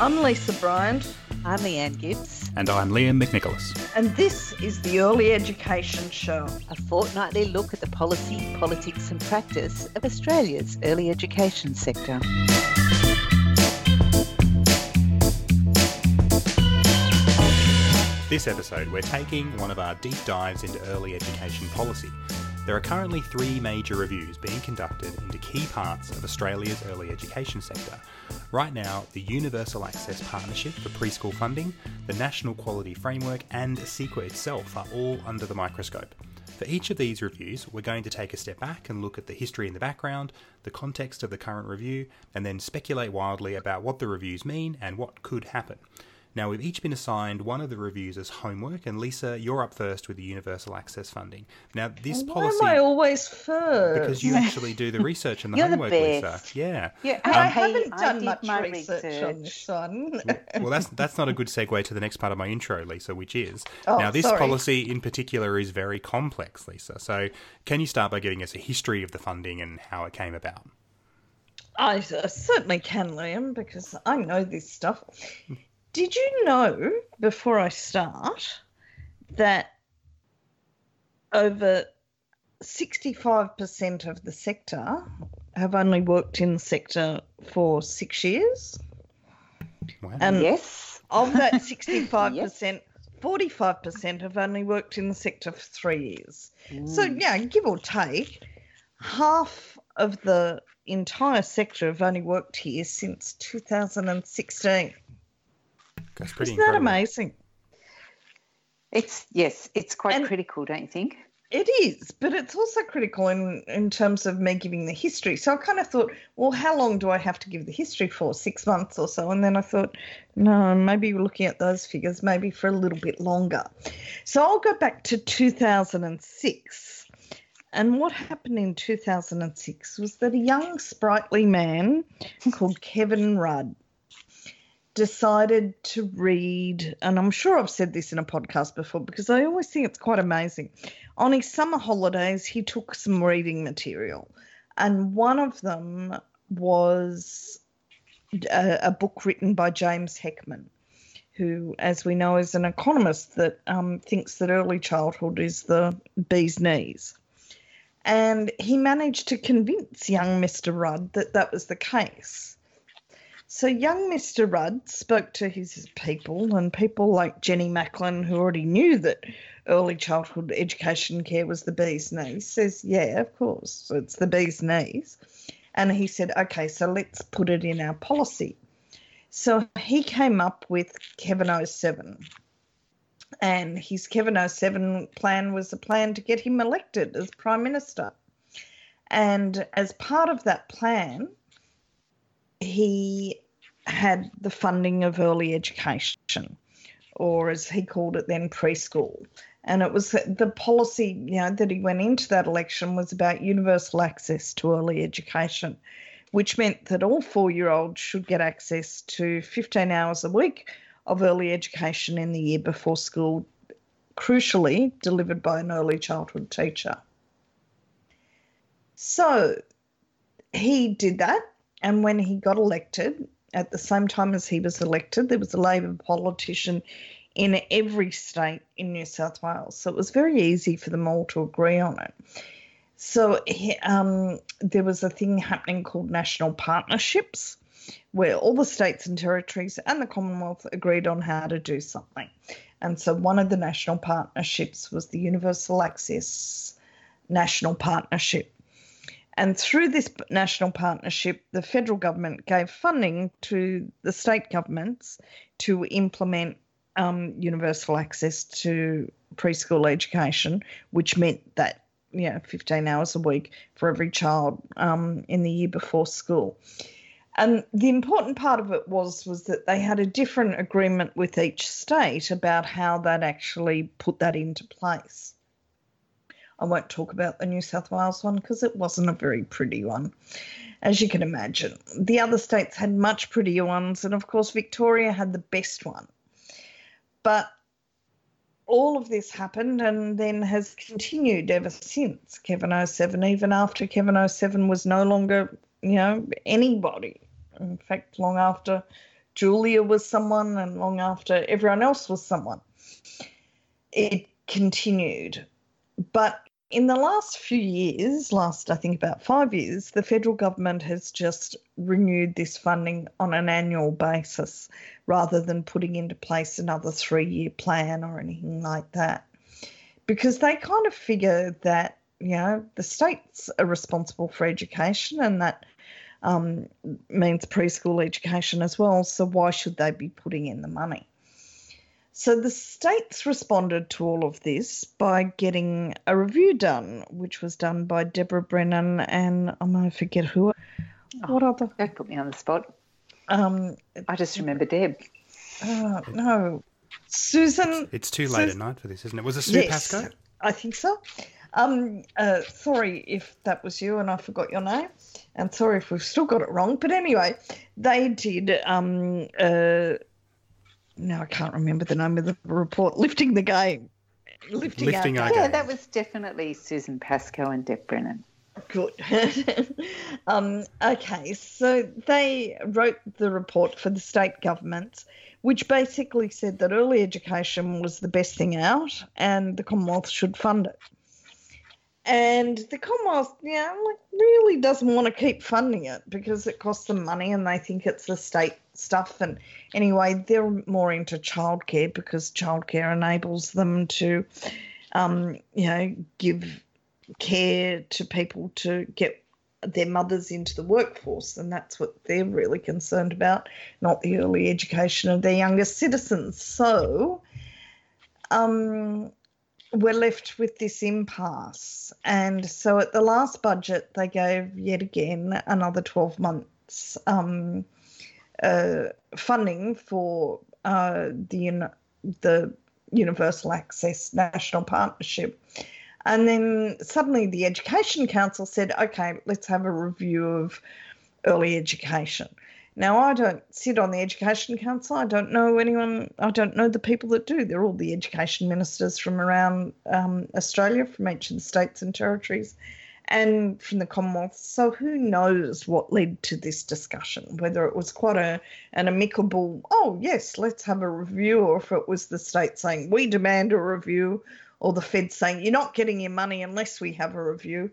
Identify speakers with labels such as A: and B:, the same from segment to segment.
A: I'm Lisa Bryant.
B: I'm Leanne Gibbs.
C: And I'm Liam McNicholas.
A: And this is the Early Education Show,
B: a fortnightly look at the policy, politics, and practice of Australia's early education sector.
C: This episode, we're taking one of our deep dives into early education policy. There are currently three major reviews being conducted into key parts of Australia's early education sector. Right now, the Universal Access Partnership for Preschool Funding, the National Quality Framework, and ACECQA itself are all under the microscope. For each of these reviews, we're going to take a step back and look at the history in the background, the context of the current review, and then speculate wildly about what the reviews mean and what could happen. Now, we've each been assigned one of the reviews as homework, and Lisa, you're up first with the universal access funding. Now, this
A: Why
C: policy.
A: am I always first?
C: Because you actually do the research and the
B: You're the
C: homework, Lisa. Yeah.
B: Yeah, and
A: I
B: um,
A: haven't
B: I
A: done
B: did
A: much
B: my
A: research, on this one.
C: Well, that's that's not a good segue to the next part of my intro, Lisa, which is
A: Oh,
C: now this
A: sorry.
C: policy in particular is very complex, Lisa. So, can you start by giving us a history of the funding and how it came about?
A: I uh, certainly can, Liam, because I know this stuff. Did you know, before I start, that over 65% of the sector have only worked in the sector for six years?
C: Wow.
A: And
B: yes.
A: of that 65%, 45% have only worked in the sector for three years. So, yeah, give or take, half of the entire sector have only worked here since 2016.
C: That's pretty
A: Isn't that amazing?
B: It's yes, it's quite
A: And-
B: critical, don't you think?
A: It is, but it's also critical in, in terms of me giving the history. So I kind of thought, well, how long do I have to give the history for? Six months or so. And then I thought, no, maybe we're looking at those figures, maybe for a little bit longer. So I'll go back to 2006. And what happened in 2006 was that a young, sprightly man called Kevin Rudd decided to read, and I'm sure I've said this in a podcast before because I always think it's quite amazing. On his summer holidays, he took some reading material, and one of them was a, a book written by James Heckman, who, as we know, is an economist that um, thinks that early childhood is the bee's knees. And he managed to convince young Mr. Rudd that that was the case. So young Mr. Rudd spoke to his people, and people like Jenny Macklin, who already knew that early childhood education care was the bee's knees, says, Yeah, of course, it's the bee's knees. And he said, Okay, so let's put it in our policy. So he came up with Kevin 07. And his Kevin 07 plan was a plan to get him elected as Prime Minister. And as part of that plan, he had the funding of early education, or as he called it then, preschool. And it was the policy, you know, that he went into that election was about universal access to early education, which meant that all four-year-olds should get access to 15 hours a week of early education in the year before school, crucially delivered by an early childhood teacher. So he did that, and when he got elected, at the same time as he was elected, there was a Labor politician in every state in New South Wales. So it was very easy for them all to agree on it. So um, there was a thing happening called national partnerships, where all the states and territories and the Commonwealth agreed on how to do something. And so one of the national partnerships was the Universal Access National Partnership. And through this national partnership, the federal government gave funding to the state governments to implement um, universal access to preschool education, which meant that you know 15 hours a week for every child um, in the year before school. And the important part of it was was that they had a different agreement with each state about how that actually put that into place. I won't talk about the New South Wales one because it wasn't a very pretty one, as you can imagine. The other states had much prettier ones, and of course, Victoria had the best one. But all of this happened and then has continued ever since Kevin 07, even after Kevin 07 was no longer, you know, anybody. In fact, long after Julia was someone and long after everyone else was someone. It continued. But in the last few years, last I think about five years, the federal government has just renewed this funding on an annual basis rather than putting into place another three year plan or anything like that. Because they kind of figure that, you know, the states are responsible for education and that um, means preschool education as well. So why should they be putting in the money? So the states responded to all of this by getting a review done, which was done by Deborah Brennan and I'm going to forget who.
B: Oh, what other? That put me on the spot.
A: Um,
B: I just remember Deb.
A: Uh, no, Susan.
C: It's, it's too late at night for this, isn't it? Was it Sue yes, Pascoe?
A: I think so. Um, uh, sorry if that was you and I forgot your name, and sorry if we've still got it wrong. But anyway, they did. Um, uh, now I can't remember the name of the report. Lifting the game.
C: Lifting, Lifting our,
B: game. Yeah, that was definitely Susan Pascoe and Deb Brennan.
A: Good. um, okay, so they wrote the report for the state governments, which basically said that early education was the best thing out and the Commonwealth should fund it. And the Commonwealth, yeah, like really doesn't want to keep funding it because it costs them money and they think it's the state stuff. And anyway, they're more into childcare because childcare enables them to, um, you know, give care to people to get their mothers into the workforce, and that's what they're really concerned about, not the early education of their younger citizens. So, um, we're left with this impasse. And so at the last budget, they gave yet again another 12 months um, funding for uh, the, the Universal Access National Partnership. And then suddenly the Education Council said, okay, let's have a review of early education. Now, I don't sit on the Education Council. I don't know anyone, I don't know the people that do. They're all the education ministers from around um, Australia, from each of the states and territories, and from the Commonwealth. So, who knows what led to this discussion? Whether it was quite a, an amicable, oh, yes, let's have a review, or if it was the state saying, we demand a review, or the Fed saying, you're not getting your money unless we have a review.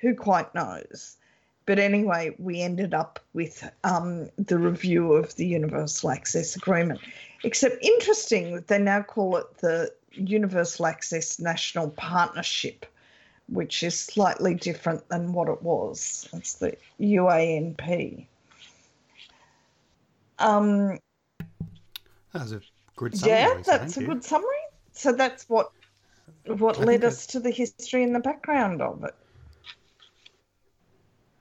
A: Who quite knows? But anyway, we ended up with um, the review of the Universal Access Agreement. Except interesting that they now call it the Universal Access National Partnership, which is slightly different than what it was. It's the UANP. Um,
C: that's a good summary.
A: Yeah, that's a you. good summary. So that's what what I led us to the history and the background of it.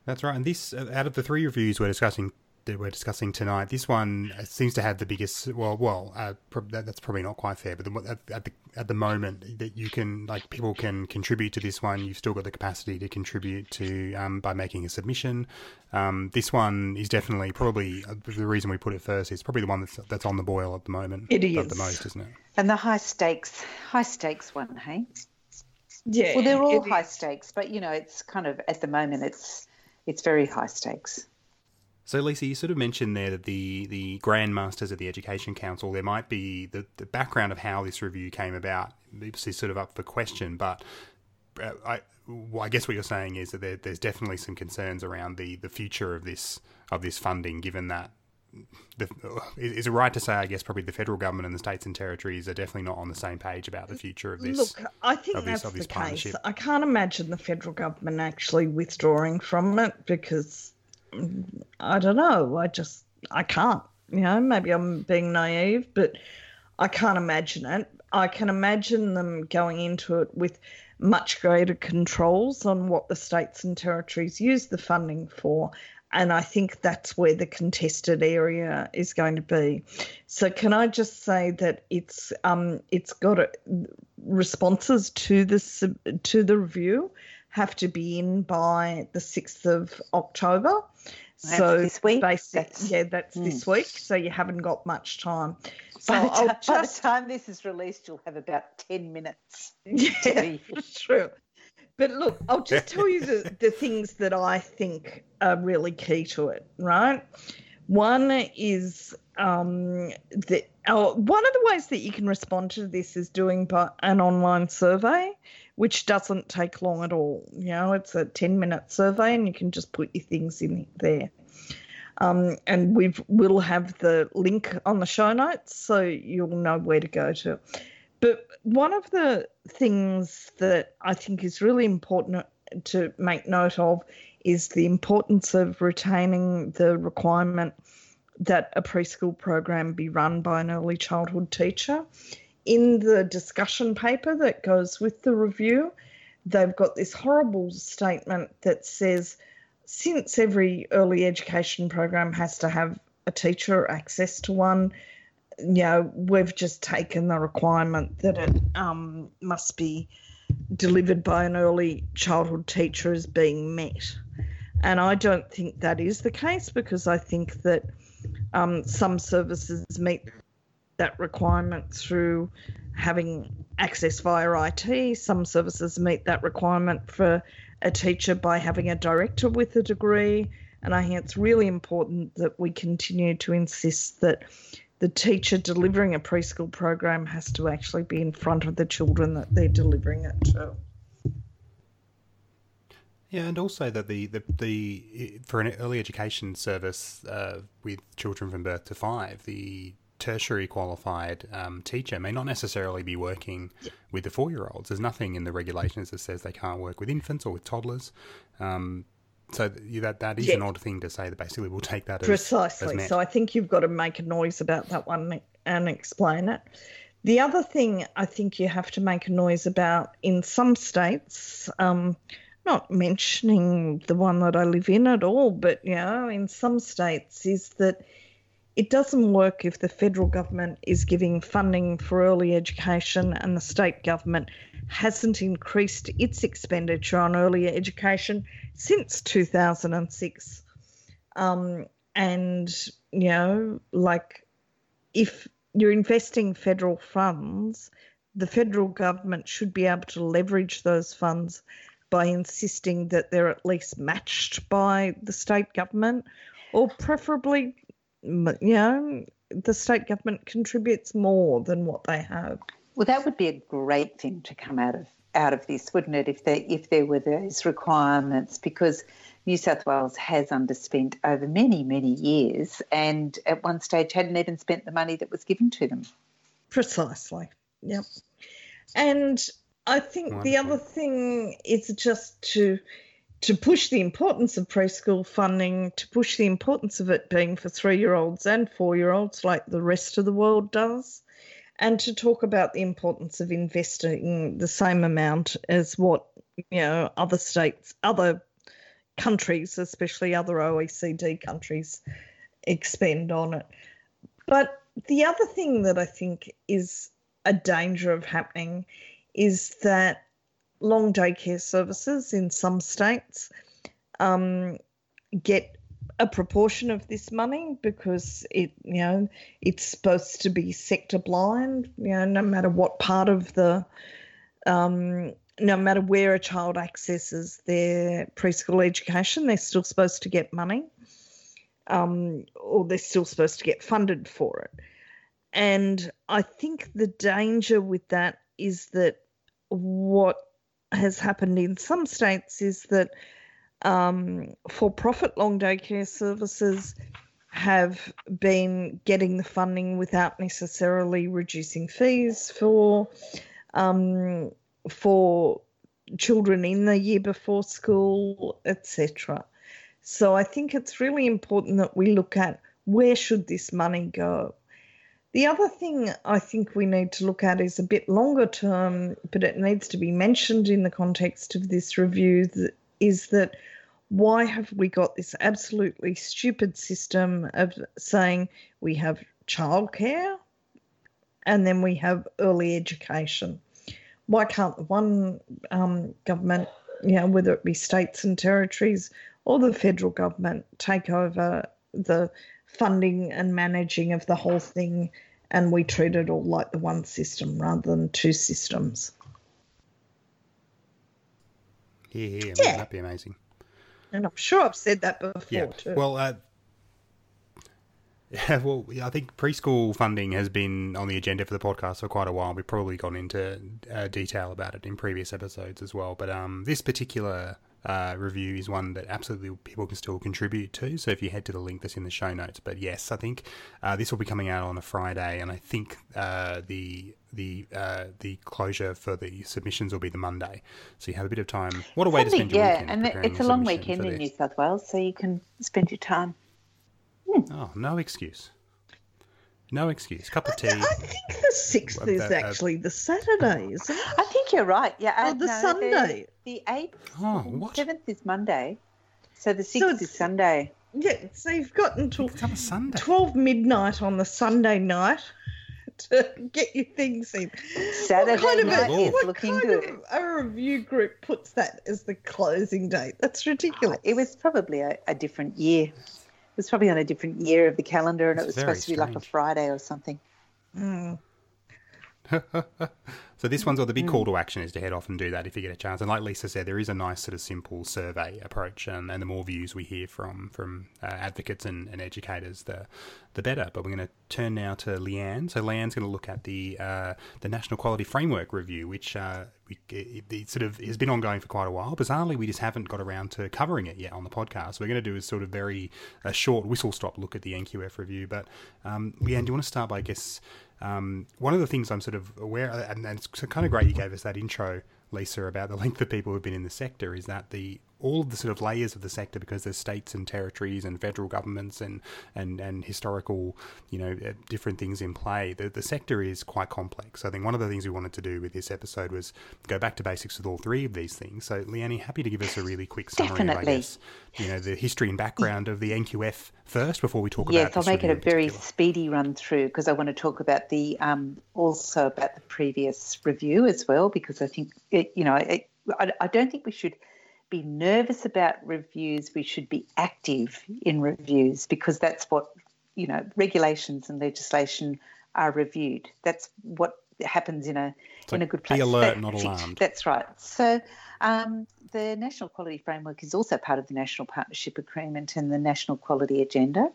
C: That's right. And this, out of the three reviews we're discussing that we're discussing tonight, this one seems to have the biggest. Well, well, uh, that's probably not quite fair, but the, at, the at the moment that you can like people can contribute to this one. You've still got the capacity to contribute to um, by making a submission. Um, this one is definitely probably uh, the reason we put it first. Is probably the one that's that's on the boil at the moment.
A: It is
C: the most, isn't it?
B: And the high stakes, high stakes one, hey.
A: Yeah.
B: Well, they're all high is. stakes, but you know, it's kind of at the moment it's it's very high stakes.
C: So, Lisa, you sort of mentioned there that the, the Grand Masters of the Education Council, there might be the, the background of how this review came about is sort of up for question. But uh, I, well, I guess what you're saying is that there, there's definitely some concerns around the, the future of this of this funding, given that the, is it right to say, I guess, probably the federal government and the states and territories are definitely not on the same page about the future of this?
A: Look, I think that's this, the case. I can't imagine the federal government actually withdrawing from it because I don't know. I just I can't. You know, maybe I'm being naive, but I can't imagine it. I can imagine them going into it with much greater controls on what the states and territories use the funding for and I think that's where the contested area is going to be. So, can I just say that it's um, it's got a, responses to this to the review have to be in by the sixth of October.
B: That's so this week.
A: That's, yeah, that's mm. this week. So you haven't got much time. So
B: by the, time, just, by the time this is released, you'll have about ten minutes.
A: Yeah, true. But look, I'll just tell you the, the things that I think are really key to it, right? One is um, the, oh, one of the ways that you can respond to this is doing an online survey, which doesn't take long at all. You know, it's a 10 minute survey and you can just put your things in there. Um, and we will have the link on the show notes so you'll know where to go to. But one of the things that I think is really important to make note of is the importance of retaining the requirement that a preschool program be run by an early childhood teacher. In the discussion paper that goes with the review, they've got this horrible statement that says since every early education program has to have a teacher access to one, you know, we've just taken the requirement that it um, must be delivered by an early childhood teacher as being met. And I don't think that is the case because I think that um, some services meet that requirement through having access via IT. Some services meet that requirement for a teacher by having a director with a degree. And I think it's really important that we continue to insist that the teacher delivering a preschool program has to actually be in front of the children that they're delivering it to.
C: Yeah, and also that the, the, the for an early education service uh, with children from birth to five, the tertiary qualified um, teacher may not necessarily be working yeah. with the four year olds. There's nothing in the regulations that says they can't work with infants or with toddlers. Um, so that that is yeah. an odd thing to say. That basically we'll take that
A: precisely.
C: As,
A: so I think you've got to make a noise about that one and explain it. The other thing I think you have to make a noise about in some states, um, not mentioning the one that I live in at all, but you know, in some states, is that it doesn't work if the federal government is giving funding for early education and the state government hasn't increased its expenditure on early education since 2006. Um, and, you know, like if you're investing federal funds, the federal government should be able to leverage those funds by insisting that they're at least matched by the state government, or preferably, you know, the state government contributes more than what they have.
B: Well, that would be a great thing to come out of out of this, wouldn't it? If there if there were those requirements, because New South Wales has underspent over many many years, and at one stage hadn't even spent the money that was given to them.
A: Precisely. Yep. And I think Wonderful. the other thing is just to to push the importance of preschool funding, to push the importance of it being for three year olds and four year olds like the rest of the world does, and to talk about the importance of investing the same amount as what you know other states, other countries, especially other OECD countries, expend on it. But the other thing that I think is a danger of happening is that long daycare services in some states um, get a proportion of this money because it you know it's supposed to be sector blind you know no matter what part of the um, no matter where a child accesses their preschool education they're still supposed to get money um, or they're still supposed to get funded for it. And i think the danger with that is that what has happened in some states is that um, for profit long day care services have been getting the funding without necessarily reducing fees for um, for children in the year before school, etc. So I think it's really important that we look at where should this money go. The other thing I think we need to look at is a bit longer term, but it needs to be mentioned in the context of this review, is that why have we got this absolutely stupid system of saying we have childcare and then we have early education? Why can't the one um, government, you know, whether it be states and territories or the federal government, take over the funding and managing of the whole thing, and we treat it all like the one system rather than two systems.
C: Yeah, yeah, that'd be amazing.
A: And I'm sure I've said that before
C: yeah.
A: too.
C: Well, uh, Yeah, well, I think preschool funding has been on the agenda for the podcast for quite a while. We've probably gone into uh, detail about it in previous episodes as well. But um, this particular uh, review is one that absolutely people can still contribute to. So if you head to the link that's in the show notes, but yes, I think uh, this will be coming out on a Friday, and I think uh, the the uh, the closure for the submissions will be the Monday. So you have a bit of time. What a way to spend your
B: yeah,
C: weekend!
B: and it's a long weekend in New South Wales, so you can spend your time.
C: Hmm. Oh, no excuse. No excuse. Cup of tea. I,
A: I think the sixth is uh, actually the Saturday, isn't it?
B: I think you're right. Yeah.
A: Oh, the no, Sunday.
B: The eighth. Oh, what? Seventh is Monday, so the sixth so is Sunday.
A: Yeah. So you've got until
C: Sunday.
A: twelve midnight on the Sunday night to get your things in.
B: Saturday what kind night of a, is looking good.
A: a review group puts that as the closing date? That's ridiculous.
B: it was probably a, a different year was probably on a different year of the calendar, and it was supposed to be like a Friday or something.
A: Mm.
C: so this one's or the big call to action is to head off and do that if you get a chance. And like Lisa said, there is a nice sort of simple survey approach, and, and the more views we hear from from uh, advocates and, and, educators, the the better. But we're going to turn now to Leanne. So Leanne's going to look at the uh, the National Quality Framework review, which uh, we, it, it, sort of has been ongoing for quite a while. Bizarrely, we just haven't got around to covering it yet on the podcast. We're going to do a sort of very a short whistle stop look at the NQF review. But um, Leanne, do you want to start by I guess um, one of the things I'm sort of aware, and, and it's kind of great you gave us that intro, Lisa, about the length of people who've been in the sector, is that the all of the sort of layers of the sector because there's states and territories and federal governments and and and historical you know uh, different things in play. The, the sector is quite complex. I think one of the things we wanted to do with this episode was go back to basics with all three of these things. So leanne happy to give us a really quick summary
B: Definitely.
C: of i guess you know the history and background of the nqf first before we talk
B: yes,
C: about
B: yes i'll make it a very speedy run through because i want to talk about the um, also about the previous review as well because i think it, you know it, I, I don't think we should be nervous about reviews. We should be active in reviews because that's what, you know, regulations and legislation are reviewed. That's what happens in a
C: so
B: in a good place.
C: Be alert, that, not alarmed.
B: That's right. So um, the National Quality Framework is also part of the National Partnership Agreement and the National Quality Agenda,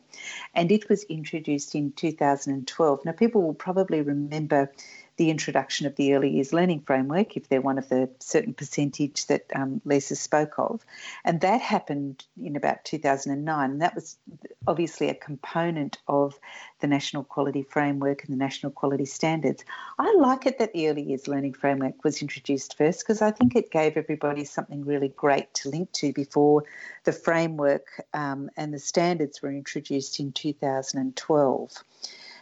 B: and it was introduced in 2012. Now, people will probably remember the introduction of the early years learning framework, if they're one of the certain percentage that um, Lisa spoke of. And that happened in about 2009. And that was obviously a component of the National Quality Framework and the National Quality Standards. I like it that the early years learning framework was introduced first because I think it gave everybody something really great to link to before the framework um, and the standards were introduced in 2012.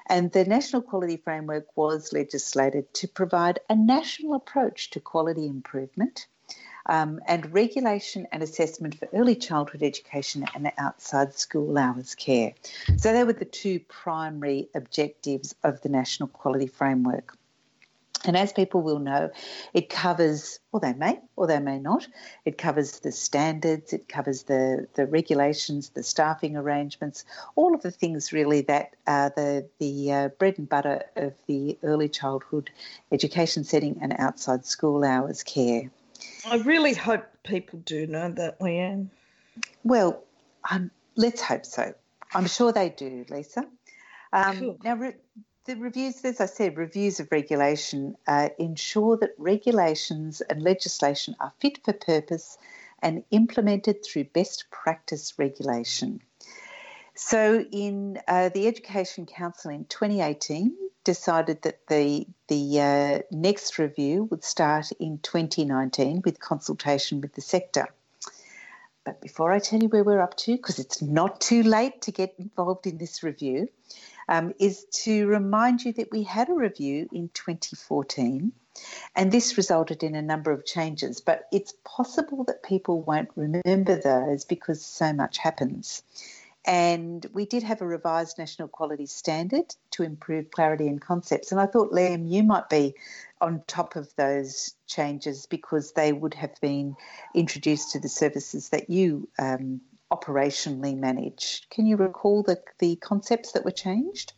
B: And the National Quality Framework was legislated to provide a national approach to quality improvement um, and regulation and assessment for early childhood education and outside school hours care. So, they were the two primary objectives of the National Quality Framework. And as people will know, it covers, or they may, or they may not, it covers the standards, it covers the, the regulations, the staffing arrangements, all of the things really that are the, the uh, bread and butter of the early childhood education setting and outside school hours care.
A: I really hope people do know that, Leanne.
B: Well, um, let's hope so. I'm sure they do, Lisa. Um, cool. Now, the reviews, as I said, reviews of regulation uh, ensure that regulations and legislation are fit for purpose and implemented through best practice regulation. So, in uh, the Education Council in 2018, decided that the the uh, next review would start in 2019 with consultation with the sector. But before I tell you where we're up to, because it's not too late to get involved in this review, um, is to remind you that we had a review in 2014 and this resulted in a number of changes. But it's possible that people won't remember those because so much happens. And we did have a revised national quality standard to improve clarity and concepts. And I thought, Liam, you might be on top of those changes because they would have been introduced to the services that you um, operationally managed. Can you recall the, the concepts that were changed?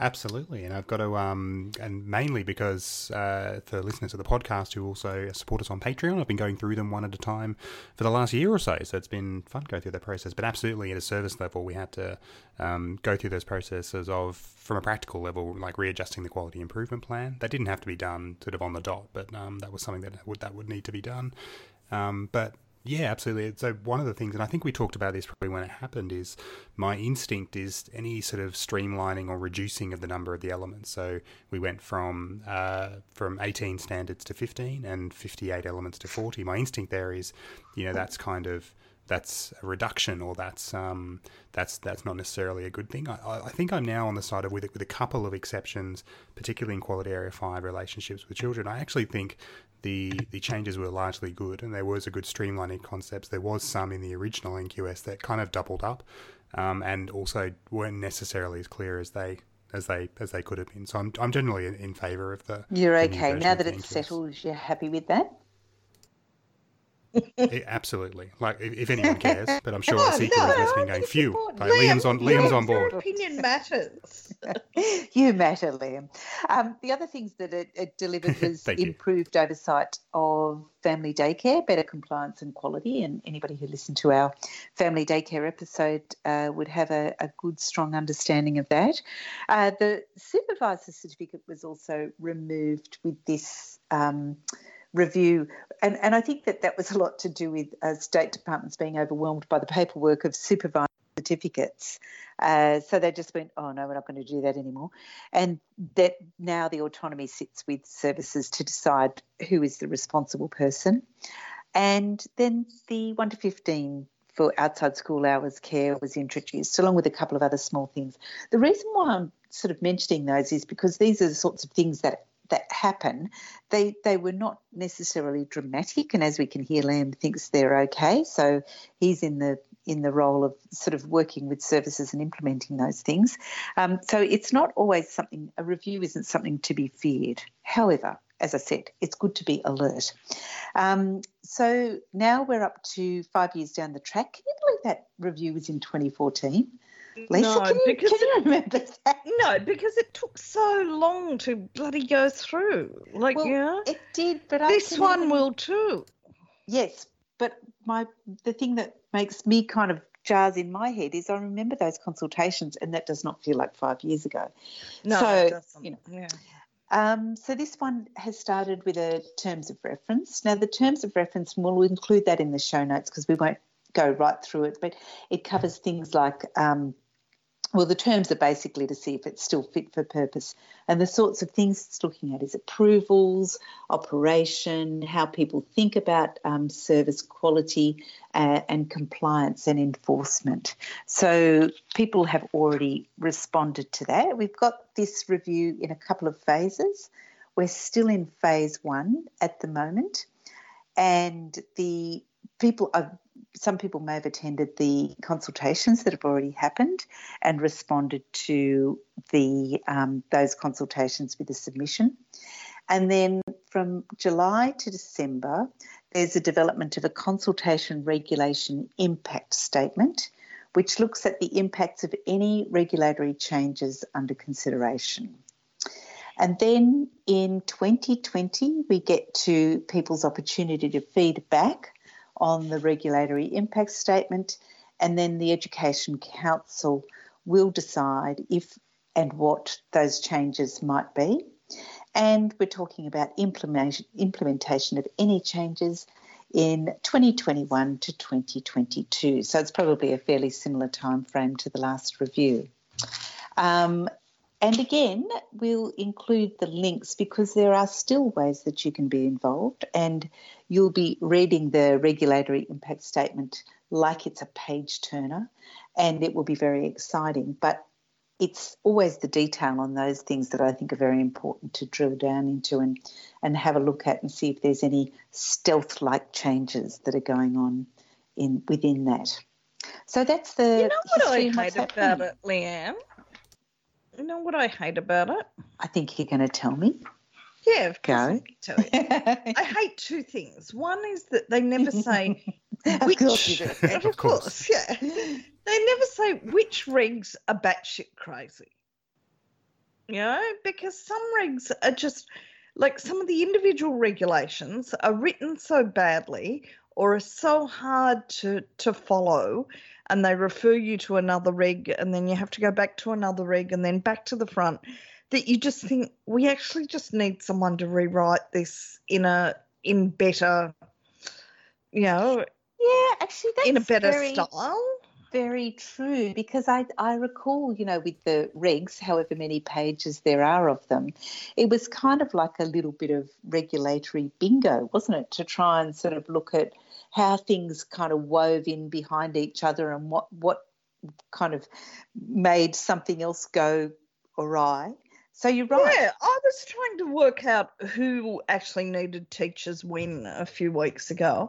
C: Absolutely, and I've got to, um, and mainly because uh, for listeners of the podcast who also support us on Patreon, I've been going through them one at a time for the last year or so. So it's been fun going through that process. But absolutely, at a service level, we had to um, go through those processes of, from a practical level, like readjusting the quality improvement plan. That didn't have to be done sort of on the dot, but um, that was something that would that would need to be done. Um, but yeah, absolutely. So one of the things, and I think we talked about this probably when it happened, is my instinct is any sort of streamlining or reducing of the number of the elements. So we went from uh, from 18 standards to 15 and 58 elements to 40. My instinct there is, you know, that's kind of that's a reduction or that's um, that's that's not necessarily a good thing. I, I think I'm now on the side of with with a couple of exceptions, particularly in quality area five relationships with children. I actually think the the changes were largely good, and there was a good streamlining concepts. There was some in the original NQS that kind of doubled up, um, and also weren't necessarily as clear as they as they as they could have been. So I'm I'm generally in, in favour of the.
B: You're okay now that it's settled. You're happy with that
C: it, absolutely. Like if, if, anyone cares, but I'm sure oh, ACECQA no, is listening, going, "Phew!" Like, Liam's on Liam's on board.
A: Your opinion matters.
B: you matter, Liam. Um, the other things that it, it delivered was improved you. oversight of family daycare, better compliance and quality. And anybody who listened to our family daycare episode uh, would have a, a, good, strong understanding of that. Uh, the supervisor certificate was also removed with this. Um, review. And, and I think that that was a lot to do with uh, state departments being overwhelmed by the paperwork of supervised certificates. Uh, so they just went, oh no, we're not going to do that anymore. And that now the autonomy sits with services to decide who is the responsible person. And then the 1 to 15 for outside school hours care was introduced, along with a couple of other small things. The reason why I'm sort of mentioning those is because these are the sorts of things that that happen, they they were not necessarily dramatic. And as we can hear, Liam thinks they're okay. So he's in the in the role of sort of working with services and implementing those things. Um, so it's not always something. A review isn't something to be feared. However, as I said, it's good to be alert. Um, so now we're up to five years down the track. Can you believe that review was in 2014? Lisa, no, can you, because can you remember that?
A: No, because it took so long to bloody go through. Like, well, yeah,
B: it did, but
A: this one will too.
B: Yes, but my the thing that makes me kind of jars in my head is I remember those consultations, and that does not feel like five years ago.
A: No, so you know, yeah.
B: Um, so this one has started with a terms of reference. Now the terms of reference, and we'll include that in the show notes because we won't go right through it, but it covers things like um, well, the terms are basically to see if it's still fit for purpose. And the sorts of things it's looking at is approvals, operation, how people think about um, service quality uh, and compliance and enforcement. So people have already responded to that. We've got this review in a couple of phases. We're still in phase one at the moment. And the people are some people may have attended the consultations that have already happened and responded to the um, those consultations with a submission. And then from July to December, there's a development of a consultation regulation impact statement, which looks at the impacts of any regulatory changes under consideration. And then in 2020, we get to people's opportunity to feed back on the regulatory impact statement, and then the Education Council will decide if and what those changes might be. And we're talking about implementation, implementation of any changes in 2021 to 2022. So it's probably a fairly similar time frame to the last review. Um, and again, we'll include the links because there are still ways that you can be involved, and you'll be reading the regulatory impact statement like it's a page turner, and it will be very exciting. But it's always the detail on those things that I think are very important to drill down into and, and have a look at and see if there's any stealth like changes that are going on in within that. So that's the.
A: You know what I hate about it, Leanne? You know what I hate about it?
B: I think you're going to tell me.
A: Yeah, of course. Go. I, I hate two things. One is that they never say which.
B: of course,
A: of, of course. course, yeah. They never say which regs are batshit crazy. You know, because some regs are just like some of the individual regulations are written so badly or are so hard to, to follow and they refer you to another reg and then you have to go back to another reg and then back to the front that you just think we actually just need someone to rewrite this in a in better you know
B: yeah actually that's
A: in a better
B: very,
A: style
B: very true because I, I recall you know with the regs however many pages there are of them it was kind of like a little bit of regulatory bingo wasn't it to try and sort of look at how things kind of wove in behind each other and what what kind of made something else go awry so you're right.
A: Yeah, I was trying to work out who actually needed teachers when a few weeks ago.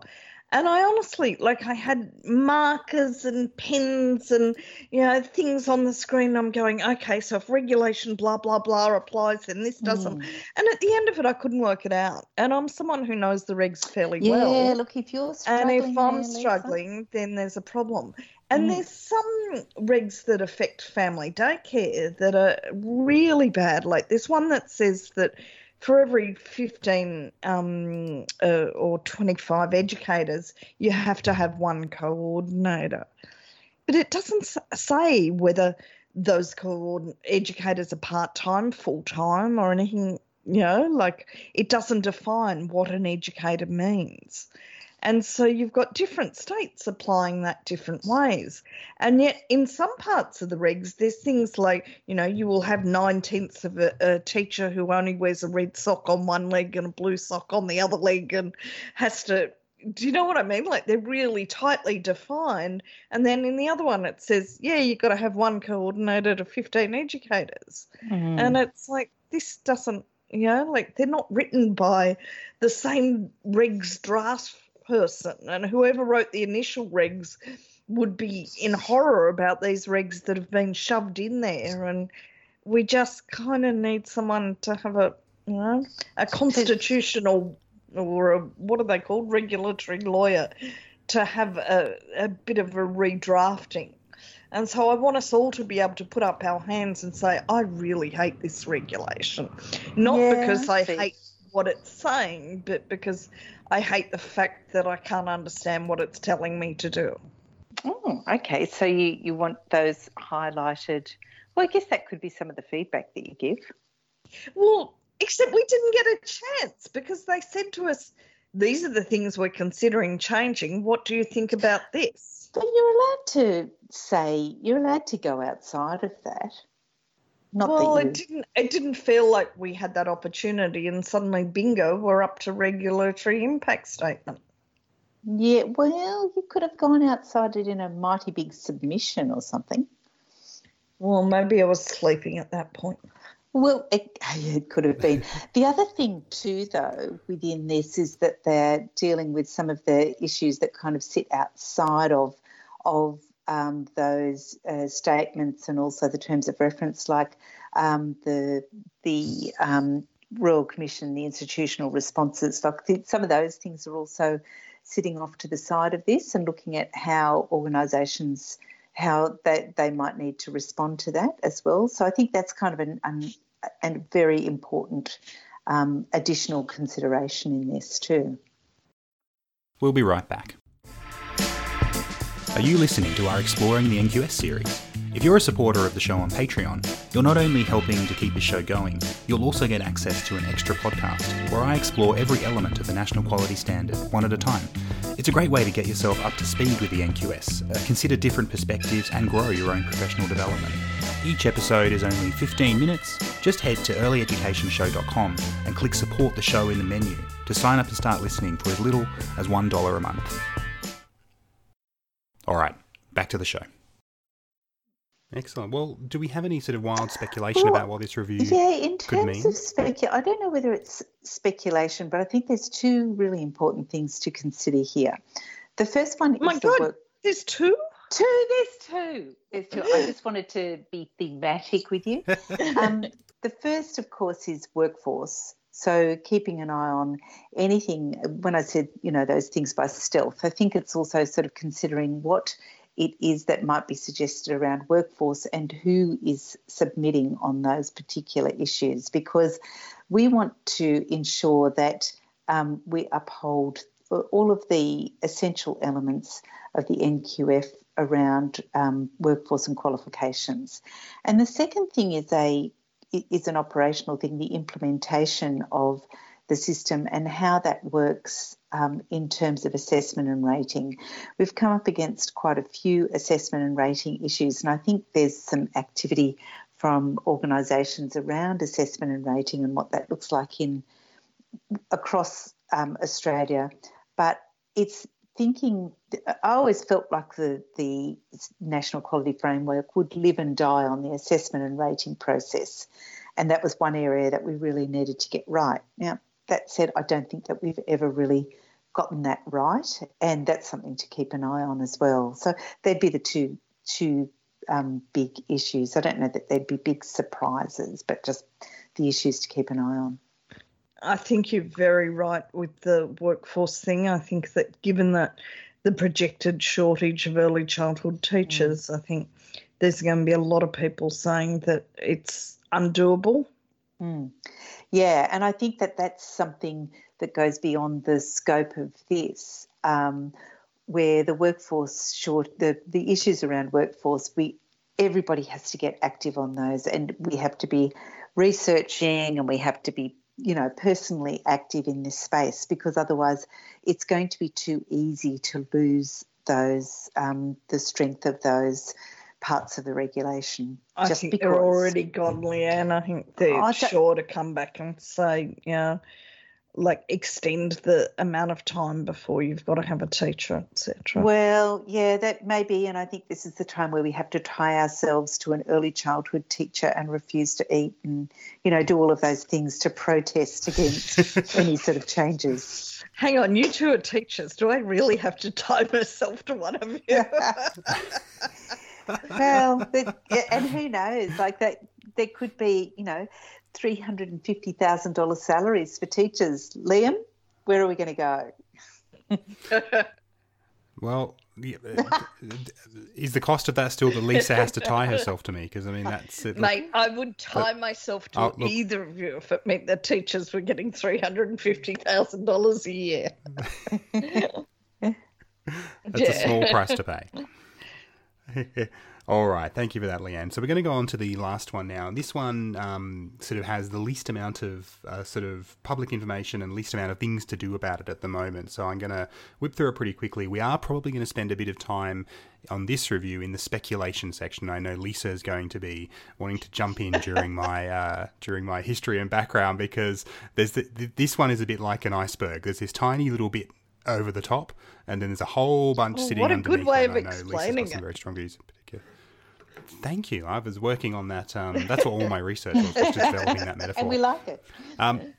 A: And I honestly, like, I had markers and pens and, you know, things on the screen. I'm going, okay, so if regulation blah, blah, blah applies, then this doesn't. Mm. And at the end of it, I couldn't work it out. And I'm someone who knows the regs fairly
B: yeah,
A: well.
B: Yeah, look, if you're struggling.
A: And if I'm struggling, then there's a problem. And mm. there's some regs that affect family daycare that are really bad. Like there's one that says that for every 15 um, uh, or 25 educators, you have to have one coordinator. But it doesn't say whether those coordin- educators are part time, full time, or anything, you know, like it doesn't define what an educator means. And so you've got different states applying that different ways. And yet, in some parts of the regs, there's things like, you know, you will have nine tenths of a, a, teacher who only wears a red sock on one leg and a blue sock on the other leg and has to. Do you know what I mean? Like they're really tightly defined. And then in the other one, it says, yeah, you've got to have one coordinator to 15 educators. Mm. And it's like, this doesn't, you know, like they're not written by the same regs draft person, and whoever wrote the initial regs would be in horror about these regs that have been shoved in there, and we just kind of need someone to have a you know a constitutional or a, what are they called regulatory lawyer to have a, a bit of a redrafting. And so I want us all to be able to put up our hands and say, I really hate this regulation. Not yeah, because I hate what it's saying, but because I hate the fact that I can't understand what it's telling me to do.
B: Oh, okay. So you, you want those highlighted. Well, I guess that could be some of the feedback that you give.
A: Well, except we didn't get a chance because they said to us, these are the things we're considering changing. What do you think about this?
B: But you're allowed to say, you're allowed to go outside of that.
A: Not well, it didn't. It didn't feel like we had that opportunity, and suddenly, bingo, we're up to regulatory impact statement.
B: Yeah, well, you could have gone outside it in a mighty big submission or something.
A: Well, maybe I was sleeping at that point.
B: Well, it, it, could have been. The other thing, too, though, within this is that they're dealing with some of the issues that kind of sit outside of of um, those uh, statements and also the terms of reference, like um, the the um, Royal Commission, the institutional responses, like the, some of those things are also sitting off to the side of this and looking at how organisations how they, they might need to respond to that as well. So I think that's kind of an, an, a very important um, additional consideration in this too.
C: We'll be right back. Are you listening to our Exploring the NQS series? If you're a supporter of the show on Patreon, you're not only helping to keep the show going, you'll also get access to an extra podcast where I explore every element of the National Quality Standard one at a time. It's a great way to get yourself up to speed with the NQS, uh, consider different perspectives, and grow your own professional development. Each episode is only 15 minutes. Just head to earlyeducationshow.com and click support the show in the menu to sign up and start listening for as little as $1 a month. All right, back to the show. Excellent. Well, do we have any sort of wild speculation well, about what this review
B: yeah, in terms of speculation, I don't know whether it's speculation, but I think there's two really important things to consider here. The first one
A: oh my
B: is
A: God,
B: the work.
A: There's two.
B: Two. There's two. There's two. I just wanted to be thematic with you. Um, the first, of course, is workforce. So keeping an eye on anything, when I said, you know, those things by stealth, I think it's also sort of considering what it is that might be suggested around workforce and who is submitting on those particular issues because we want to ensure that um, we uphold all of the essential elements of the NQF around um, workforce and qualifications. And the second thing is a is an operational thing, the implementation of the system and how that works um, in terms of assessment and rating. We've come up against quite a few assessment and rating issues, and I think there's some activity from organisations around assessment and rating and what that looks like in across um, Australia. But it's thinking. I always felt like the the national quality framework would live and die on the assessment and rating process, and that was one area that we really needed to get right. Now that said, I don't think that we've ever really gotten that right, and that's something to keep an eye on as well. So there'd be the two two um, big issues. I don't know that there'd be big surprises, but just the issues to keep an eye on.
A: I think you're very right with the workforce thing. I think that given that the projected shortage of early childhood teachers, mm. I think there's going to be a lot of people saying that it's undoable.
B: Mm. Yeah, and I think that that's something that goes beyond the scope of this, um, where the workforce short the the issues around workforce we everybody has to get active on those, and we have to be researching and we have to be you know personally active in this space because otherwise it's going to be too easy to lose those um, the strength of those parts of the regulation.
A: I just think because. they're already gone, Leanne. I think they're sure to come back and say, know, like extend the amount of time before you've got to have a teacher, etc.
B: Well, yeah, that may be, and I think this is the time where we have to tie ourselves to an early childhood teacher and refuse to eat and, you know, do all of those things to protest against any sort of changes.
A: Hang on, you two are teachers. Do I really have to tie myself to one of you?
B: well, and who knows? Like that, there could be, you know, three hundred and fifty thousand dollars salaries for teachers. Liam, where are we going to
C: go? well, uh, is the cost of that still that Lisa has to tie herself to me? Because I mean, that's
A: it. Mate, I would tie but, myself to oh, either of you if it meant that teachers were getting three hundred and fifty thousand dollars a year.
C: that's yeah. a small price to pay. All right, thank you for that, Leanne. So we're going to go on to the last one now. This one um, sort of has the least amount of uh, sort of public information and least amount of things to do about it at the moment. So I'm going to whip through it pretty quickly. We are probably going to spend a bit of time on this review in the speculation section. I know Lisa is going to be wanting to jump in during my uh, during my history and background because there's the, this one is a bit like an iceberg. There's this tiny little bit over the top, and then there's a whole bunch oh, sitting underneath. What a good way of explaining it. Very strong views in particular. Thank you. I was working on that. Um, that's what all my research was, was developing that metaphor.
B: And we like it. Um,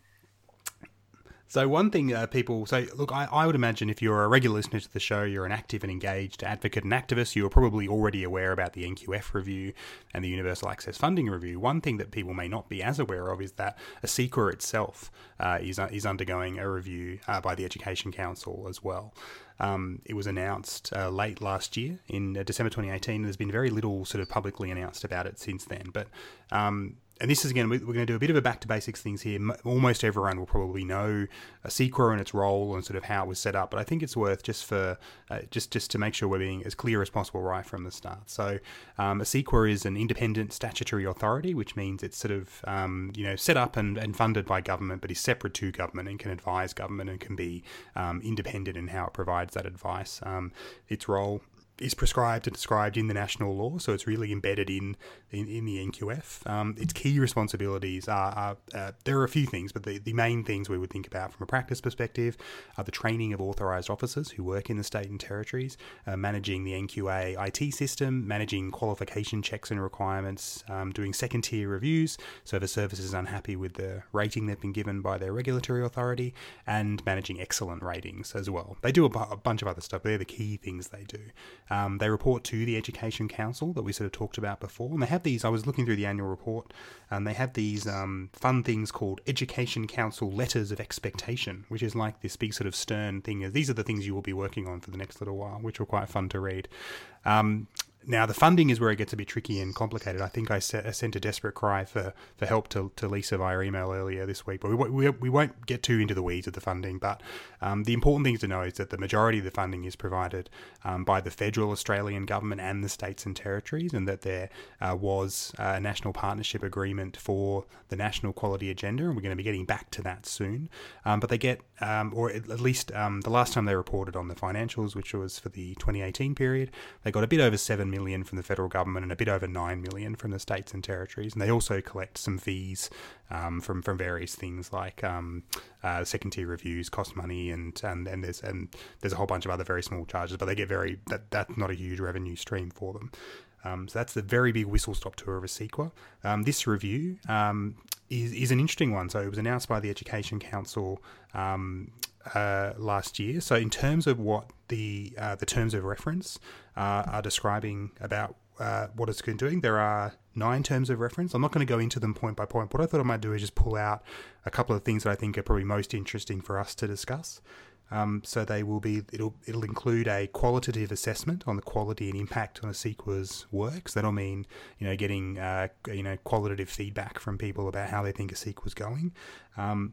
C: so one thing uh, people say, look, I, I, would imagine if you're a regular listener to the show, you're an active and engaged advocate and activist, you're probably already aware about the NQF review and the Universal Access Funding review. One thing that people may not be as aware of is that ACECQA itself uh, is, uh, is undergoing a review uh, by the Education Council as well. Um, it was announced uh, late last year in uh, December 2018. There's been very little sort of publicly announced about it since then. But um, and this is again, we're going to do a bit of a back to basics things here. Almost everyone will probably know a ACECQA and its role and sort of how it was set up, but I think it's worth just for uh, just just to make sure we're being as clear as possible right from the start. So, um, ACECQA is an independent statutory authority, which means it's sort of um, you know set up and, and funded by government, but is separate to government and can advise government and can be um, independent in how it provides that advice. Um, its role is prescribed and described in the national law, so it's really embedded in in, in the NQF. Um, its key responsibilities are, are uh, there are a few things, but the, the main things we would think about from a practice perspective are the training of authorised officers who work in the state and territories, uh, managing the NQA IT system, managing qualification checks and requirements, um, doing second tier reviews, so if a service is unhappy with the rating they've been given by their regulatory authority, and managing excellent ratings as well. They do a, b- a bunch of other stuff. They're the key things they do. Um, they report to the Education Council that we sort of talked about before, and they have these. I was looking through the annual report, and they have these um, fun things called Education Council letters of expectation, which is like this big sort of stern thing. These are the things you will be working on for the next little while, which were quite fun to read. Um, now, the funding is where it gets a bit tricky and complicated. I think I, set, I sent a desperate cry for, for help to, to Lisa via email earlier this week, but we, we, we won't get too into the weeds of the funding. But um, the important thing to know is that the majority of the funding is provided um, by the federal Australian government and the states and territories, and that there uh, was a national partnership agreement for the National Quality Agenda, and we're going to be getting back to that soon. Um, but they get, um, or at least um, the last time they reported on the financials, which was for the 2018 period, they got a bit over seven million from the federal government and a bit over nine million from the states and territories. And they also collect some fees um, from from various things like um, uh, second tier reviews cost money, and and and there's and there's a whole bunch of other very small charges, but they get very that that's not a huge revenue stream for them. Um, so that's the very big whistle stop tour of ACECQA. Um, this review um, is, is an interesting one. So it was announced by the Education Council um, uh, last year. So in terms of what the uh, the terms of reference uh, are describing about uh, what it's been doing, there are nine terms of reference. I'm not going to go into them point by point. What I thought I might do is just pull out a couple of things that I think are probably most interesting for us to discuss. Um, so they will be it'll it'll include a qualitative assessment on the quality and impact on ACECQA's works. That'll mean you know getting uh, you know qualitative feedback from people about how they think a ACECQA's going. Um,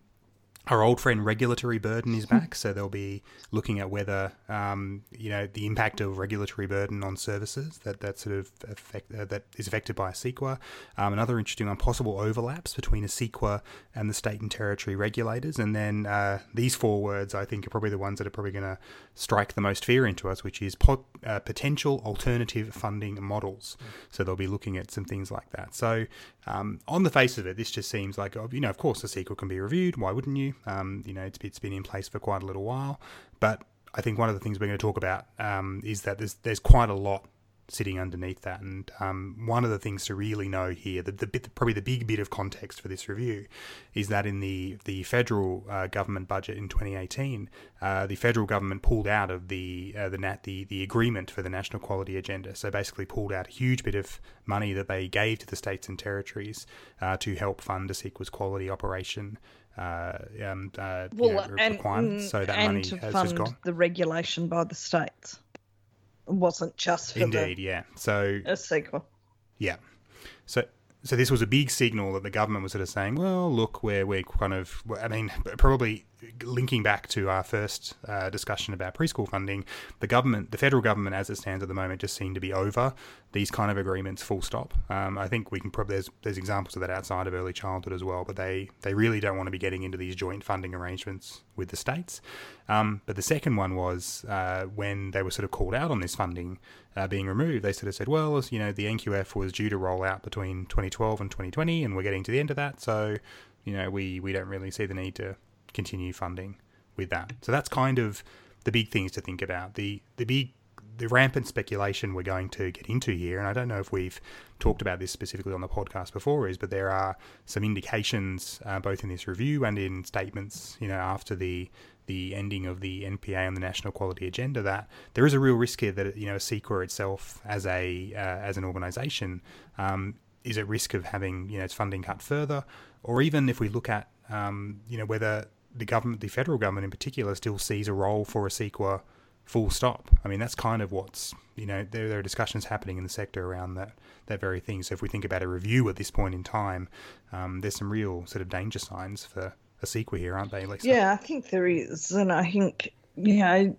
C: our old friend regulatory burden is back, so they'll be looking at whether um, you know the impact of regulatory burden on services that that sort of affect, uh, that is affected by ACECQA. Um, another interesting one: possible overlaps between ACECQA and the state and territory regulators. And then uh, these four words, I think, are probably the ones that are probably going to strike the most fear into us, which is pot, uh, potential alternative funding models. Mm. So they'll be looking at some things like that. So um, on the face of it, this just seems like, oh, you know, of course, ACECQA can be reviewed. Why wouldn't you? Um, you know, it's, it's been in place for quite a little while. But I think one of the things we're going to talk about um, is that there's there's quite a lot sitting underneath that. And um, one of the things to really know here, the, the bit, probably the big bit of context for this review, is that in the the federal uh, government budget in 2018, uh, the federal government pulled out of the uh, the nat the the agreement for the national quality agenda. So basically, pulled out a huge bit of money that they gave to the states and territories uh, to help fund ACECQA's quality operation. Uh, um, uh, well, know, and, requirements. So that money has just gone.
A: The regulation by the states wasn't just for
C: indeed,
A: the,
C: yeah. So
A: ACECQA.
C: Yeah. So so this was a big signal that the government was sort of saying, well, look, we're we're kind of, I mean, probably linking back to our first uh, discussion about preschool funding, the government, the federal government, as it stands at the moment, just seem to be over these kind of agreements. Full stop. Um, I think we can probably there's there's examples of that outside of early childhood as well, but they they really don't want to be getting into these joint funding arrangements with the states. Um, but the second one was uh, when they were sort of called out on this funding uh, being removed. They sort of said, well, you know, the NQF was due to roll out between 2012 and 2020, and we're getting to the end of that, so you know, we we don't really see the need to continue funding with that. So that's kind of the big things to think about. The the big the rampant speculation we're going to get into here, and I don't know if we've talked about this specifically on the podcast before, is but there are some indications uh, both in this review and in statements, you know, after the the ending of the NPA on the national quality agenda that there is a real risk here that you know ACECQA itself as a uh, as an organisation um, is at risk of having you know its funding cut further, or even if we look at um, you know whether the government, the federal government in particular, still sees a role for ACECQA full stop. I mean, that's kind of what's, you know, there, there, are discussions happening in the sector around that, that very thing. So if we think about a review at this point in time, um, there's some real sort of danger signs for a ACECQA here, aren't they, Lisa?
A: Yeah, I think there is. And I think, you know,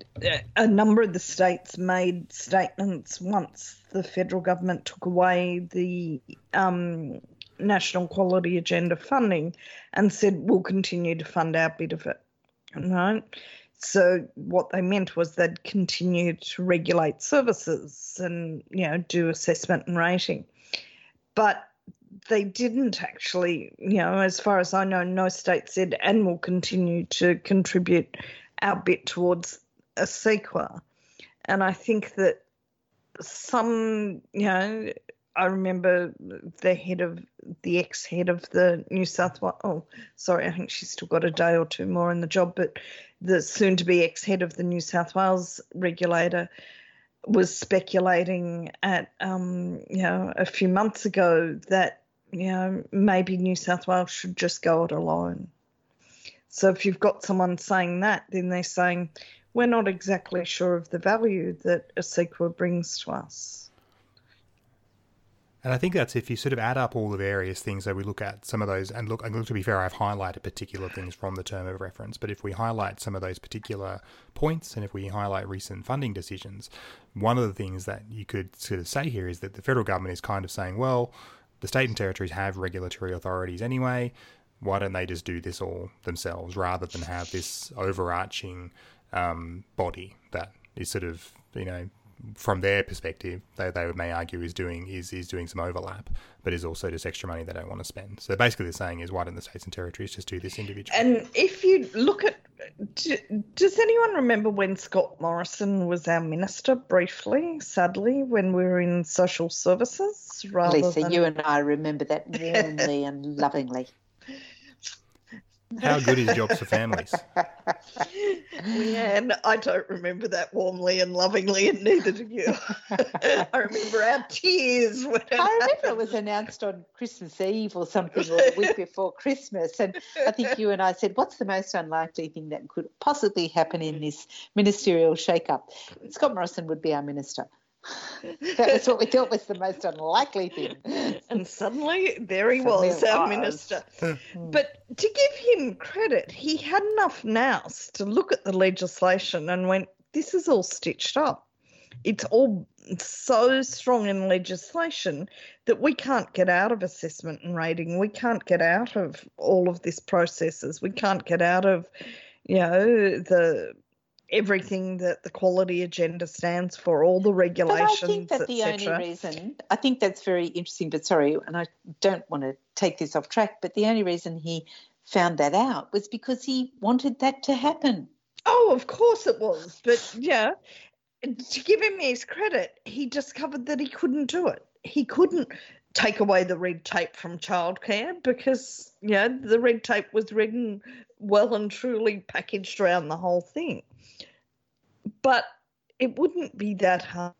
A: a number of the states made statements once the federal government took away the um, national quality agenda funding and said we'll continue to fund our bit of it. Right? So what they meant was they'd continue to regulate services and you know do assessment and rating. But they didn't actually, you know, as far as I know, no state said and will continue to contribute our bit towards ACECQA. And I think that some, you know, I remember the head of the ex head of the New South Wales. Oh, sorry, I think she's still got a day or two more in the job, but the soon to be ex head of the New South Wales regulator was speculating at um, you know a few months ago that you know maybe New South Wales should just go it alone. So if you've got someone saying that, then they're saying we're not exactly sure of the value that ACECQA brings to us.
C: And I think that's if you sort of add up all the various things that we look at some of those, and look, and to be fair, I've highlighted particular things from the term of reference. But if we highlight some of those particular points, and if we highlight recent funding decisions, one of the things that you could sort of say here is that the federal government is kind of saying, well, the state and territories have regulatory authorities anyway. Why don't they just do this all themselves rather than have this overarching um, body that is sort of you know from their perspective, they, they may argue is doing is is doing some overlap, but is also just extra money they don't want to spend. So basically, they're saying is why don't the states and territories just do this individually?
A: And if you look at, does anyone remember when Scott Morrison was our minister briefly? Sadly, when we were in social services,
B: rather Lisa, than... you and I remember that warmly and lovingly.
C: How good is Jobs for Families?
A: and I don't remember that warmly and lovingly, and neither do you. I remember our tears. When
B: I remember happened. it was announced on Christmas Eve or something, or the week before Christmas. And I think you and I said, What's the most unlikely thing that could possibly happen in this ministerial shake-up? Scott Morrison would be our minister. That was what we thought was the most unlikely thing.
A: And suddenly there he suddenly was, our was. minister. Hmm. but to give him credit, he had enough nous to look at the legislation and went, this is all stitched up. It's all so strong in legislation that we can't get out of assessment and rating. We can't get out of all of this processes. We can't get out of, you know, the everything that the quality agenda stands for, all the regulations. But I think that the only
B: reason, I think that's very interesting, but sorry, and I don't want to take this off track, but the only reason he found that out was because he wanted that to happen.
A: Oh, of course it was. But yeah, to give him his credit, he discovered that he couldn't do it. He couldn't take away the red tape from childcare because, you know, the red tape was written well and truly packaged around the whole thing. But it wouldn't be that hard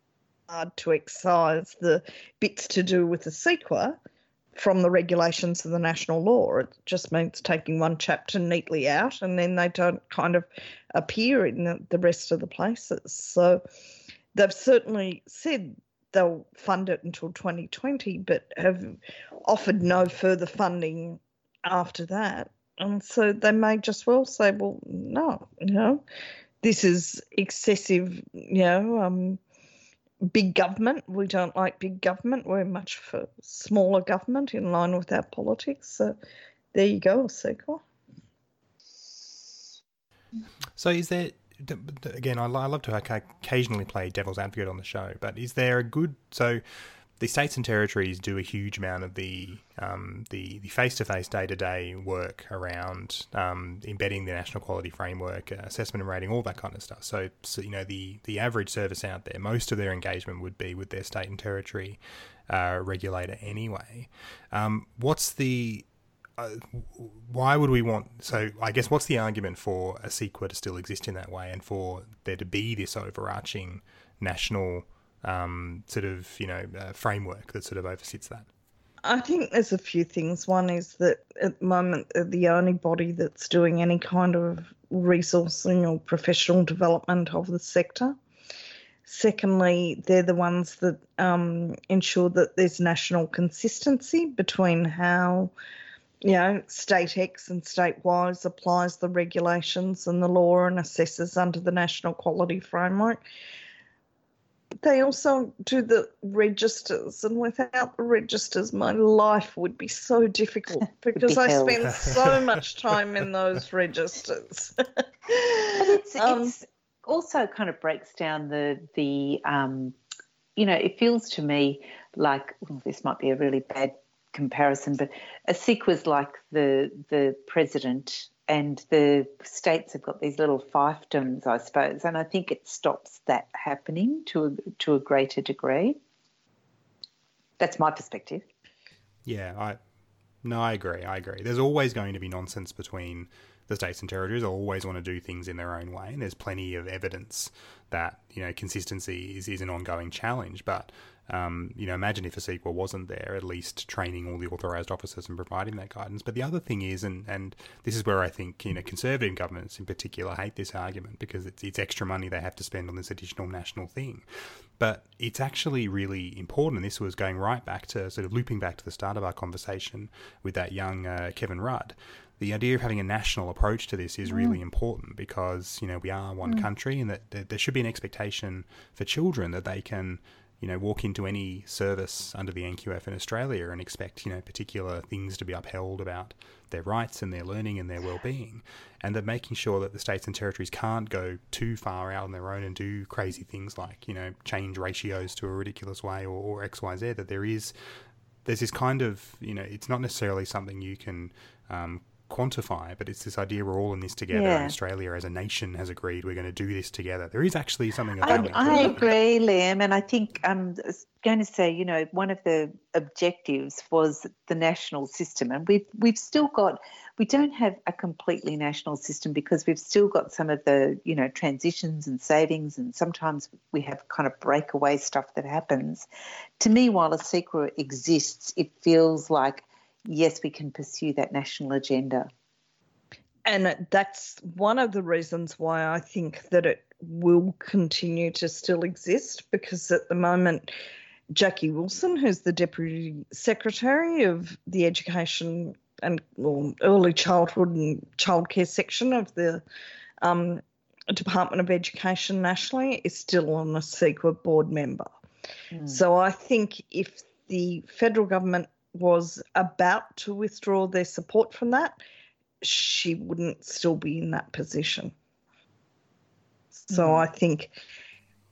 A: to excise the bits to do with the ACECQA from the regulations of the national law. It just means taking one chapter neatly out and then they don't kind of appear in the, the rest of the places. So they've certainly said they'll fund it until 2020, but have offered no further funding after that. And so they may just well say, well, no, you know, this is excessive, you know, um, big government. We don't like big government. We're much for smaller government in line with our politics. So there you go, ACECQA.
C: So is there again? I love to occasionally play devil's advocate on the show, but is there a good so? The states and territories do a huge amount of the um, the face to face day to day work around um, embedding the national quality framework, uh, assessment and rating, all that kind of stuff. So, so, you know, the the average service out there, most of their engagement would be with their state and territory uh, regulator anyway. Um, what's the uh, why would we want? So, I guess what's the argument for ACECQA to still exist in that way, and for there to be this overarching national um, sort of you know uh, framework that sort of oversits that?
A: I think there's a few things. One is that at the moment, the only body that's doing any kind of resourcing or professional development of the sector. Secondly, they're the ones that um, ensure that there's national consistency between how, you know, state X and state Y applies the regulations and the law and assesses under the national quality framework they also do the registers, and without the registers, my life would be so difficult because be I spend so much time in those registers.
B: but it's, um, it's also kind of breaks down the the um, you know it feels to me like well, this might be a really bad comparison, but ACECQA was like the the president and the states have got these little fiefdoms, I suppose, and I think it stops that happening to a, to a greater degree. That's my perspective.
C: Yeah, I no, I agree. I agree. There's always going to be nonsense between the states and territories always want to do things in their own way, and there's plenty of evidence that you know consistency is, is an ongoing challenge. But um, you know, imagine if ACECQA wasn't there, at least training all the authorised officers and providing that guidance. But the other thing is, and, and this is where I think you know conservative governments in particular hate this argument because it's, it's extra money they have to spend on this additional national thing. But it's actually really important. And this was going right back to sort of looping back to the start of our conversation with that young uh, Kevin Rudd the idea of having a national approach to this is really mm. important because you know we are one mm. country and that there should be an expectation for children that they can you know walk into any service under the NQF in Australia and expect you know particular things to be upheld about their rights and their learning and their well-being and that making sure that the states and territories can't go too far out on their own and do crazy things like you know change ratios to a ridiculous way or, or xyz that there is there's this kind of you know it's not necessarily something you can um, quantify, but it's this idea we're all in this together. Yeah. Australia as a nation has agreed we're going to do this together. There is actually something.
B: I, I agree, Liam, and I think um, I'm going to say, you know, one of the objectives was the national system, and we've we've still got. We don't have a completely national system because we've still got some of the, you know, transitions and savings, and sometimes we have kind of breakaway stuff that happens. To me, while ACECQA exists, it feels like yes, we can pursue that national agenda.
A: And that's one of the reasons why I think that it will continue to still exist because at the moment, Jackie Wilson, who's the Deputy Secretary of the Education and well, Early Childhood and Childcare section of the um, Department of Education nationally, is still on a ACECQA board member. Mm. So I think if the federal government was about to withdraw their support from that, she wouldn't still be in that position. So mm. I think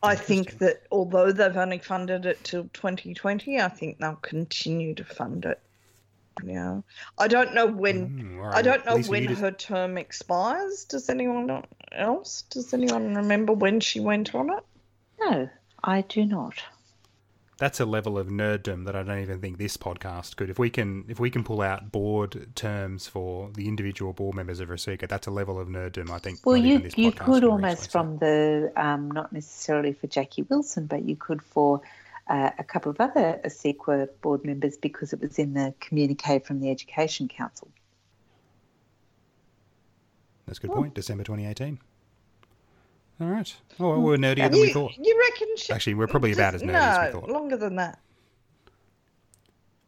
A: I think that although they've only funded it till 2020, I think they'll continue to fund it. Yeah, I don't know when. Mm, right. I don't know when just... her term expires. Does anyone else? Does anyone remember when she went on it?
B: No, I do not
C: that's a level of nerddom that I don't even think this podcast could. If we can, if we can pull out board terms for the individual board members of ACECQA, that's a level of nerddom. I think.
B: Well, you you could almost from the um, not necessarily for Jackie Wilson, but you could for uh, a couple of other ACECQA board members because it was in the communique from the Education Council.
C: That's a good point. December 2018. All right. Oh, well, we're nerdier than
A: you,
C: we thought.
A: You reckon? She,
C: Actually, we're probably about as nerdy
A: no,
C: as we thought.
A: longer than that.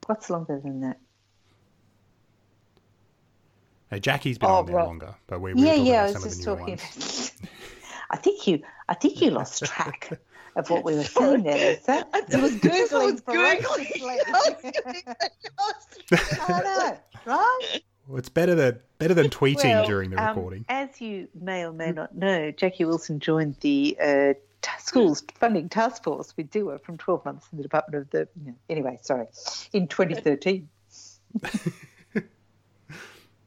B: What's longer than that?
C: Hey, Jackie's been oh, on there well, longer, but we,
B: we yeah, yeah. I was just talking. I think you, I think you lost track of what we were saying there. Lisa.
A: It was googling. I was googling.
B: I know, right?
C: Well, it's better than better than tweeting well, during the um, recording.
B: As you may or may not know, Jackie Wilson joined the uh, t- schools funding task force with DUA from 12 months in the Department of the. anyway, sorry, in 2013.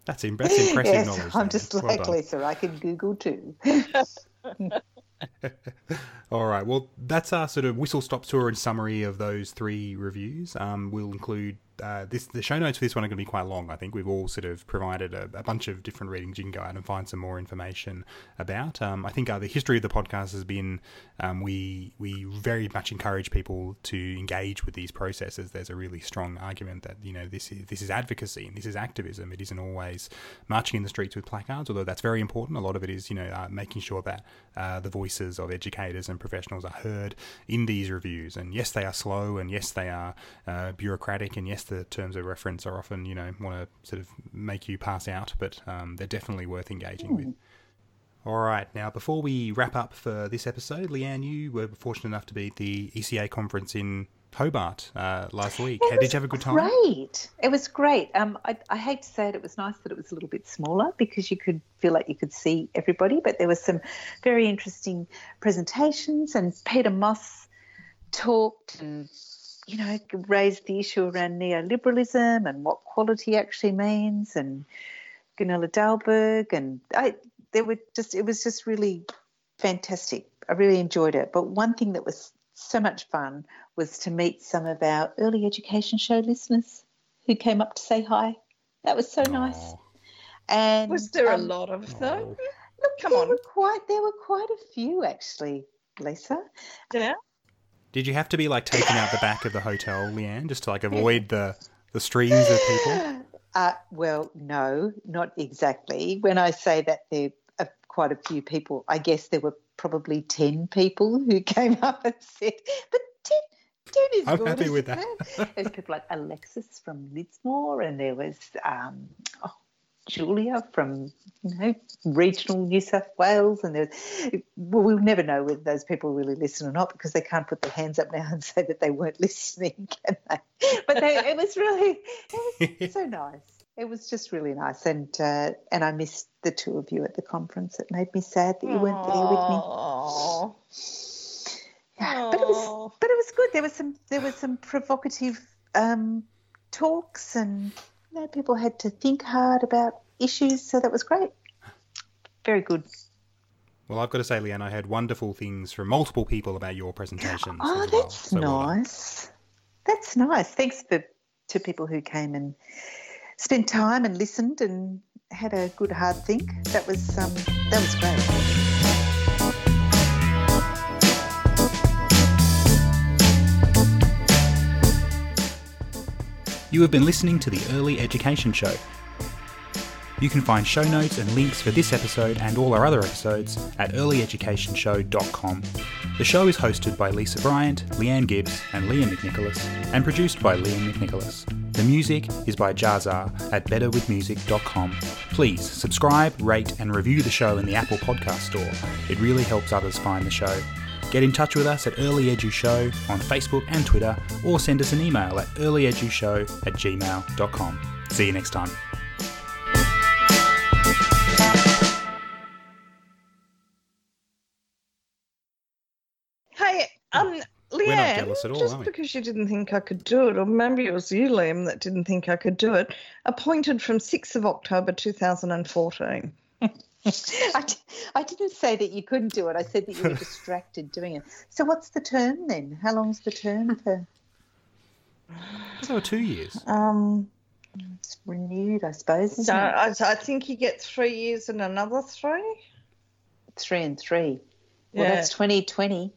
C: that's, Im- that's impressive
B: yes,
C: knowledge.
B: I'm just well like done. Lisa. I can Google too.
C: All right. Well, that's our sort of whistle stop tour and summary of those three reviews. Um, we'll include uh, this the show notes for this one are going to be quite long. I think we've all sort of provided a, a bunch of different readings you can go out and find some more information about. Um, I think uh, the history of the podcast has been um, we we very much encourage people to engage with these processes. There's a really strong argument that you know this is this is advocacy and this is activism. It isn't always marching in the streets with placards, although that's very important. A lot of it is you know uh, making sure that uh, the voices of educators and professionals are heard in these reviews. And yes, they are slow, and yes, they are uh, bureaucratic, and yes the terms of reference are often, you know, want to sort of make you pass out, but um, they're definitely worth engaging Ooh. with. All right, now before we wrap up for this episode, Leanne, you were fortunate enough to be at the ECA conference in Hobart uh, last week. Did you have a good time?
B: Great. It was great. Um, I, I, hate to say it, it was nice that it was a little bit smaller because you could feel like you could see everybody, but there was some very interesting presentations, and Peter Moss talked and you know, raised the issue around neoliberalism and what quality actually means, and Gunilla Dahlberg, and I, there were just, it was just really fantastic. I really enjoyed it. But one thing that was so much fun was to meet some of our early education show listeners who came up to say hi. That was so Aww. nice. And
A: Was there a
B: um,
A: lot of them?
B: Look,
A: Come
B: there
A: on.
B: Were quite, there were quite a few actually, Lisa.
A: Yeah.
C: Did you have to be like taken out the back of the hotel, Leanne, just to like avoid the the streams of people?
B: Uh, well, no, not exactly. When I say that there are quite a few people, I guess there were probably 10 people who came up and said, but 10, 10 is
C: I'm
B: good.
C: happy with
B: it?" There's people like Alexis from Lismore, and there was um, oh, Julia from you know regional New South Wales, and there's well, we'll never know whether those people really listen or not because they can't put their hands up now and say that they weren't listening, can they? But they, it was really it was so nice. It was just really nice, and uh, and I missed the two of you at the conference. It made me sad that you weren't there with me. Yeah, but it was but it was good. There was some there was some provocative um, talks, and you know, people had to think hard about issues. So that was great. Very good.
C: Well, I've got to say, Leanne, I heard wonderful things from multiple people about your presentation.
B: Oh,
C: well.
B: that's
C: So well
B: nice. That's nice. Thanks for to people who came and spent time and listened and had a good hard think. That was um, that was great.
C: You have been listening to the Early Education Show. You can find show notes and links for this episode and all our other episodes at earlyeducationshow.com. The show is hosted by Lisa Bryant, Leanne Gibbs, and Liam McNicholas, and produced by Liam McNicholas. The music is by Jazar at betterwithmusic.com. Please subscribe, rate, and review the show in the Apple Podcast Store. It really helps others find the show. Get in touch with us at Early Edu Show on Facebook and Twitter, or send us an email at earlyedushow at gmail.com. See you next time.
A: Hey, um, Leanne,
C: not jealous at all,
A: just
C: are we?
A: because you didn't think I could do it, or maybe it was you, Liam, that didn't think I could do it, appointed from 6th of October 2014.
B: I, d- I didn't say that you couldn't do it. I said that you were distracted doing it. So what's the term then? How long's the term for?
C: So two years.
A: Um,
B: It's renewed, I suppose. Isn't
A: so
B: it?
A: I, I think you get three years and another three.
B: Three and three. Well,
A: Yeah.
B: that's 2020.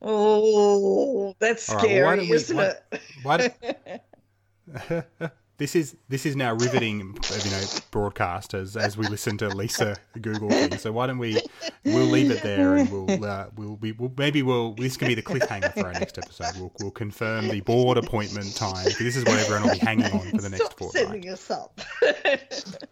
A: Oh, that's
C: All right, well,
A: scary,
C: why don't we-
A: isn't
C: why-
A: it?
C: Why do- this is this is now riveting, you know, broadcast as as we listen to Lisa Google things. So why don't we we'll leave it there and we'll uh, we'll, we, we'll maybe we'll this can be the cliffhanger for our next episode. We'll we'll confirm the board appointment time. This is what everyone will be hanging on for the next
A: Stop
C: fortnight.
A: setting us up.